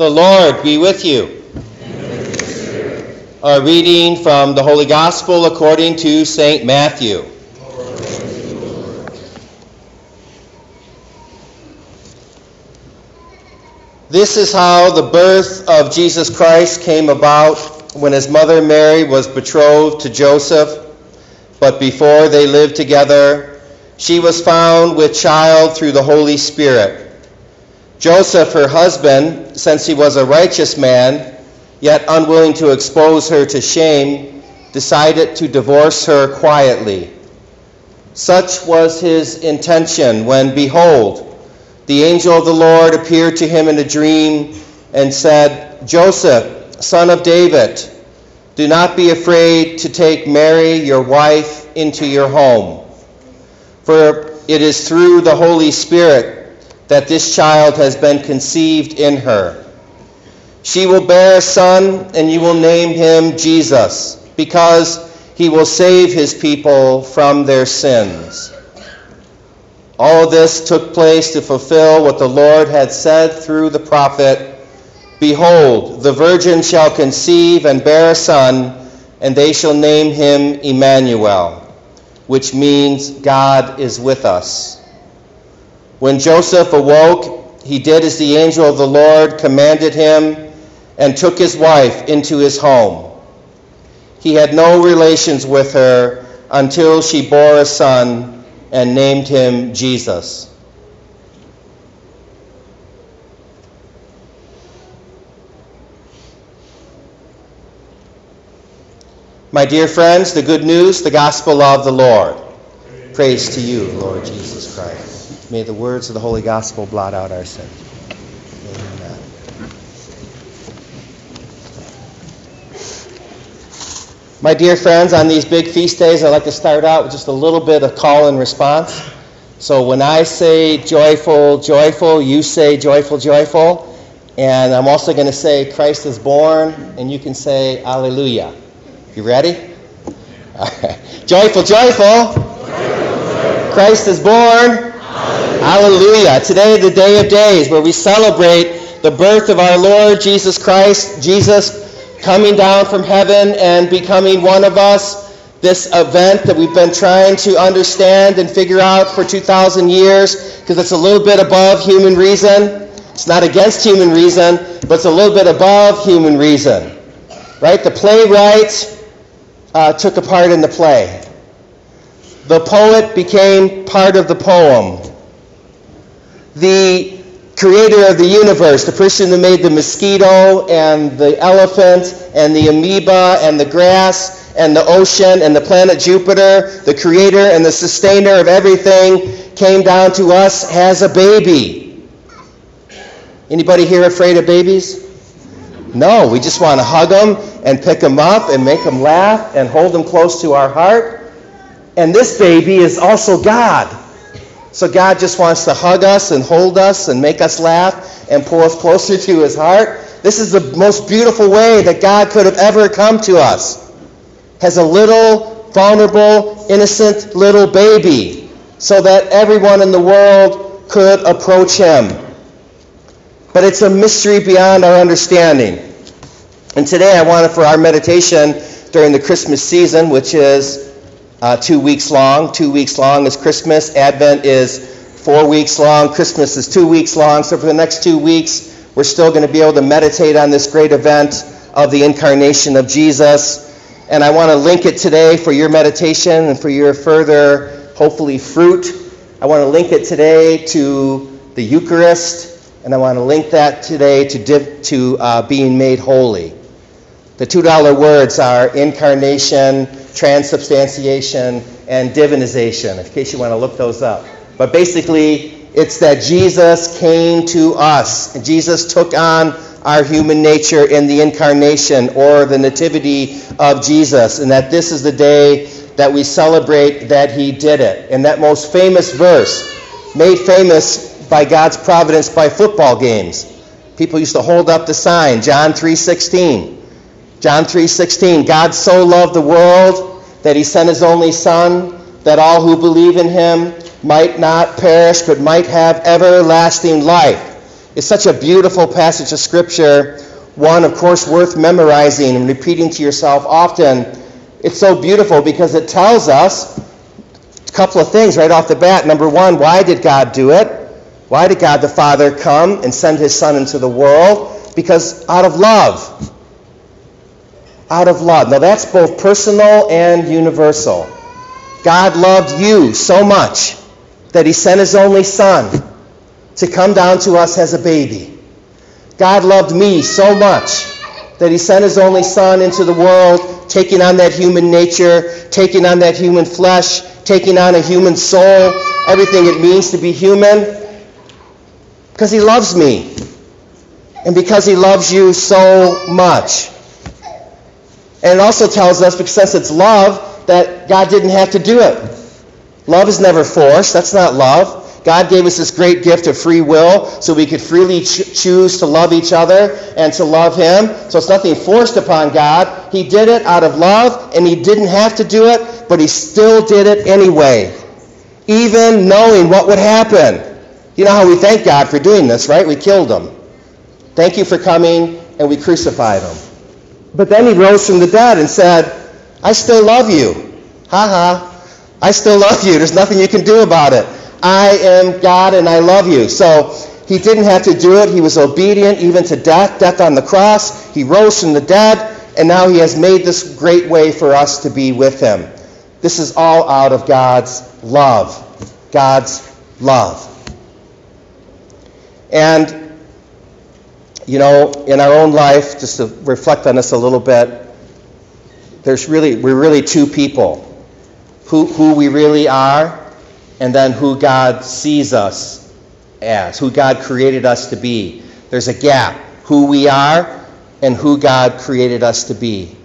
The Lord be with you. A reading from the Holy Gospel according to St. Matthew. This is how the birth of Jesus Christ came about when his mother Mary was betrothed to Joseph. But before they lived together, she was found with child through the Holy Spirit. Joseph, her husband, since he was a righteous man, yet unwilling to expose her to shame, decided to divorce her quietly. Such was his intention when, behold, the angel of the Lord appeared to him in a dream and said, Joseph, son of David, do not be afraid to take Mary, your wife, into your home. For it is through the Holy Spirit that this child has been conceived in her. She will bear a son, and you will name him Jesus, because he will save his people from their sins. All this took place to fulfill what the Lord had said through the prophet Behold, the virgin shall conceive and bear a son, and they shall name him Emmanuel, which means God is with us. When Joseph awoke, he did as the angel of the Lord commanded him and took his wife into his home. He had no relations with her until she bore a son and named him Jesus. My dear friends, the good news, the gospel of the Lord. Praise to you, Lord Jesus Christ. May the words of the Holy Gospel blot out our sins. Amen. My dear friends, on these big feast days, I'd like to start out with just a little bit of call and response. So when I say joyful, joyful, you say joyful, joyful. And I'm also going to say Christ is born, and you can say Alleluia. You ready? joyful, joyful. Christ is born. Hallelujah. Today, the day of days, where we celebrate the birth of our Lord Jesus Christ, Jesus coming down from heaven and becoming one of us. This event that we've been trying to understand and figure out for 2,000 years, because it's a little bit above human reason. It's not against human reason, but it's a little bit above human reason. Right? The playwright uh, took a part in the play. The poet became part of the poem the creator of the universe, the person who made the mosquito and the elephant and the amoeba and the grass and the ocean and the planet Jupiter, the creator and the sustainer of everything, came down to us as a baby. Anybody here afraid of babies? No, we just want to hug them and pick them up and make them laugh and hold them close to our heart. And this baby is also God. So God just wants to hug us and hold us and make us laugh and pull us closer to his heart. This is the most beautiful way that God could have ever come to us. As a little, vulnerable, innocent little baby, so that everyone in the world could approach him. But it's a mystery beyond our understanding. And today I wanted for our meditation during the Christmas season, which is uh, two weeks long. Two weeks long is Christmas. Advent is four weeks long. Christmas is two weeks long. So for the next two weeks, we're still going to be able to meditate on this great event of the incarnation of Jesus. And I want to link it today for your meditation and for your further, hopefully, fruit. I want to link it today to the Eucharist, and I want to link that today to, div- to uh, being made holy. The $2 words are incarnation, transubstantiation, and divinization, in case you want to look those up. But basically, it's that Jesus came to us. Jesus took on our human nature in the incarnation or the nativity of Jesus, and that this is the day that we celebrate that he did it. And that most famous verse, made famous by God's providence by football games. People used to hold up the sign, John 3:16. John 3:16, God so loved the world that he sent his only son that all who believe in him might not perish but might have everlasting life. is such a beautiful passage of Scripture, one, of course, worth memorizing and repeating to yourself often. It's so beautiful because it tells us a couple of things right off the bat. Number one, why did God do it? Why did God the Father come and send his Son into the world? Because out of love. Out of love. Now that's both personal and universal. God loved you so much that he sent his only Son to come down to us as a baby. God loved me so much that he sent his only Son into the world, taking on that human nature, taking on that human flesh, taking on a human soul, everything it means to be human, because he loves me. And because he loves you so much. And it also tells us, because since it's love, that God didn't have to do it. Love is never forced. That's not love. God gave us this great gift of free will so we could freely ch- choose to love each other and to love Him. So it's nothing forced upon God. He did it out of love, and He didn't have to do it, but He still did it anyway, even knowing what would happen. You know how we thank God for doing this, right? We killed Him. Thank you for coming, and we crucified Him. But then He rose from the dead and said, I still love you. Ha ha. I still love you. There's nothing you can do about it. I am God and I love you. So he didn't have to do it. He was obedient even to death, death on the cross. He rose from the dead, and now he has made this great way for us to be with him. This is all out of God's love. God's love. And, you know, in our own life, just to reflect on this a little bit, there's really, we're really two people. Who, who we really are and then who God sees us as, who God created us to be. There's a gap. Who we are and who God created us to be.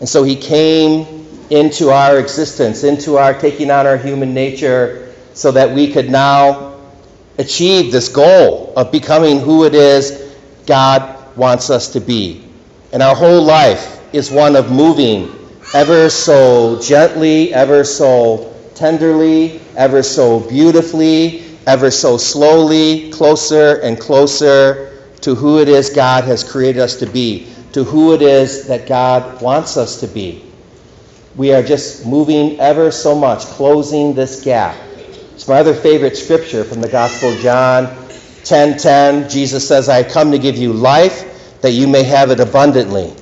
And so he came into our existence, into our taking on our human nature, so that we could now achieve this goal of becoming who it is God wants us to be. And our whole life is one of moving ever so gently, ever so tenderly, ever so beautifully, ever so slowly, closer and closer to who it is God has created us to be, to who it is that God wants us to be. We are just moving ever so much, closing this gap. It's my other favorite scripture from the Gospel of John 10:10. 10, 10, Jesus says, "I come to give you life that you may have it abundantly."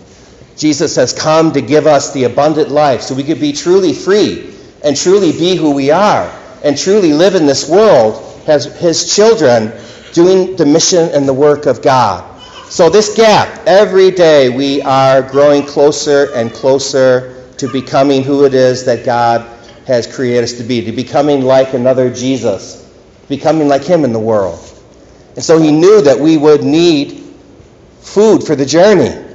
Jesus has come to give us the abundant life so we could be truly free and truly be who we are and truly live in this world as his children doing the mission and the work of God. So, this gap, every day we are growing closer and closer to becoming who it is that God has created us to be, to becoming like another Jesus, becoming like him in the world. And so he knew that we would need food for the journey.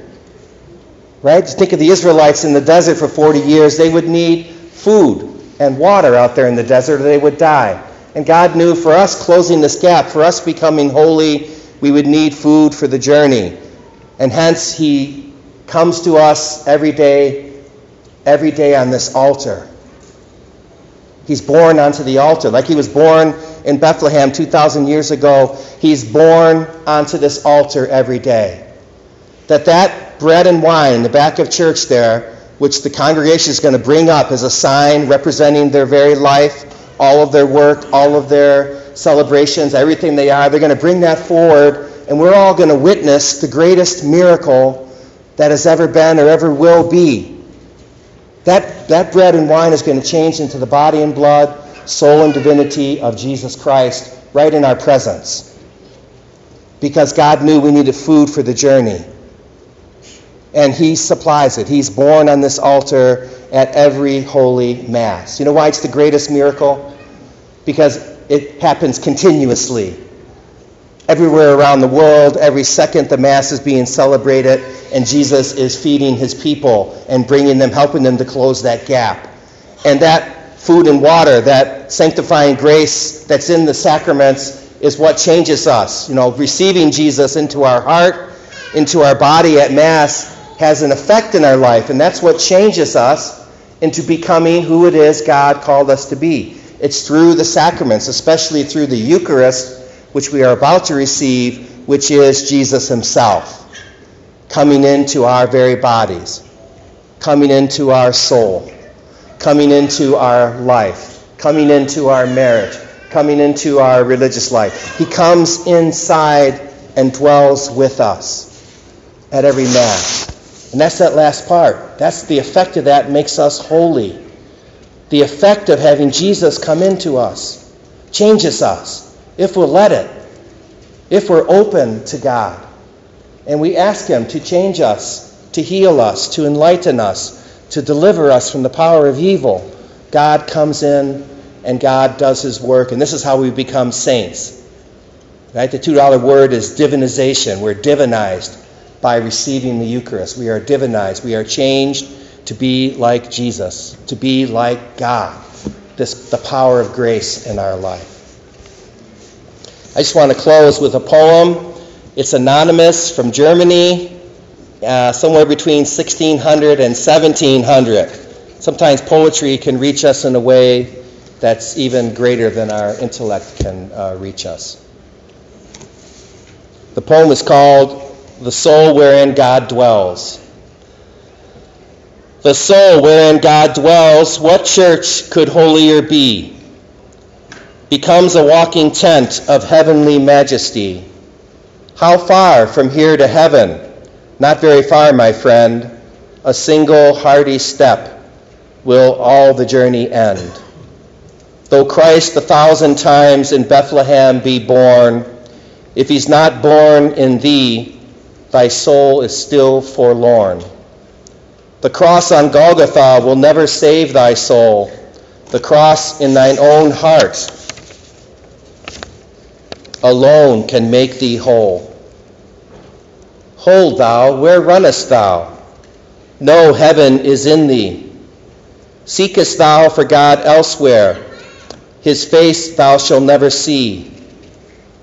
Right? Just think of the Israelites in the desert for 40 years. They would need food and water out there in the desert or they would die. And God knew for us closing this gap, for us becoming holy, we would need food for the journey. And hence he comes to us every day, every day on this altar. He's born onto the altar. Like he was born in Bethlehem 2,000 years ago, he's born onto this altar every day. That that bread and wine in the back of church there which the congregation is going to bring up as a sign representing their very life, all of their work, all of their celebrations, everything they are. They're going to bring that forward, and we're all going to witness the greatest miracle that has ever been or ever will be. That, that bread and wine is going to change into the body and blood, soul and divinity of Jesus Christ right in our presence. Because God knew we needed food for the journey and he supplies it. He's born on this altar at every holy mass. You know why it's the greatest miracle? Because it happens continuously. Everywhere around the world, every second the mass is being celebrated and Jesus is feeding his people and bringing them, helping them to close that gap. And that food and water, that sanctifying grace that's in the sacraments is what changes us. You know, receiving Jesus into our heart, into our body at mass has an effect in our life, and that's what changes us into becoming who it is God called us to be. It's through the sacraments, especially through the Eucharist, which we are about to receive, which is Jesus himself, coming into our very bodies, coming into our soul, coming into our life, coming into our marriage, coming into our religious life. He comes inside and dwells with us at every Mass. And that's that last part. That's the effect of that makes us holy. The effect of having Jesus come into us changes us if we'll let it, if we're open to God. And we ask Him to change us, to heal us, to enlighten us, to deliver us from the power of evil. God comes in and God does His work. And this is how we become saints. Right? The $2 word is divinization. We're divinized by receiving the Eucharist. We are divinized. We are changed to be like Jesus, to be like God. This, the power of grace in our life. I just want to close with a poem. It's anonymous from Germany, uh, somewhere between 1600 and 1700. Sometimes poetry can reach us in a way that's even greater than our intellect can uh, reach us. The poem is called The Soul Wherein God Dwells. The soul wherein God dwells, what church could holier be? Becomes a walking tent of heavenly majesty. How far from here to heaven? Not very far, my friend. A single hearty step will all the journey end. Though Christ a thousand times in Bethlehem be born, if he's not born in thee, thy soul is still forlorn. The cross on Golgotha will never save thy soul. The cross in thine own heart alone can make thee whole. Hold thou, where runnest thou? No heaven is in thee. Seekest thou for God elsewhere? His face thou shalt never see.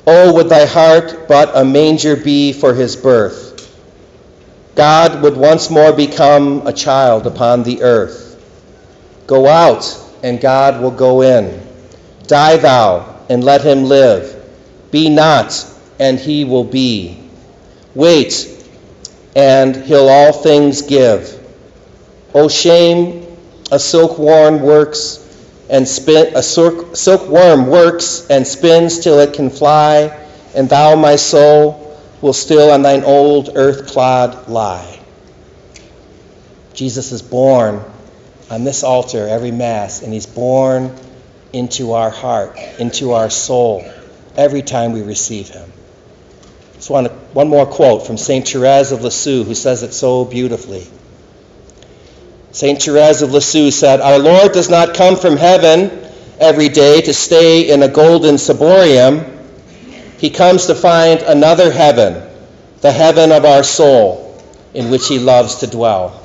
Oh, would thy heart but a manger be for his birth? God would once more become a child upon the earth. Go out, and God will go in. Die thou, and let him live. Be not, and he will be. Wait, and he'll all things give. O shame, a silkworm works and spin, a silkworm works and spins till it can fly, and thou, my soul, will still on thine old earth clod lie. Jesus is born on this altar every Mass, and he's born into our heart, into our soul every time we receive Him. Just to, one more quote from St. Therese of Lisieux, who says it so beautifully. St. Therese of Lisieux said, Our Lord does not come from heaven every day to stay in a golden ciborium. He comes to find another heaven, the heaven of our soul, in which He loves to dwell.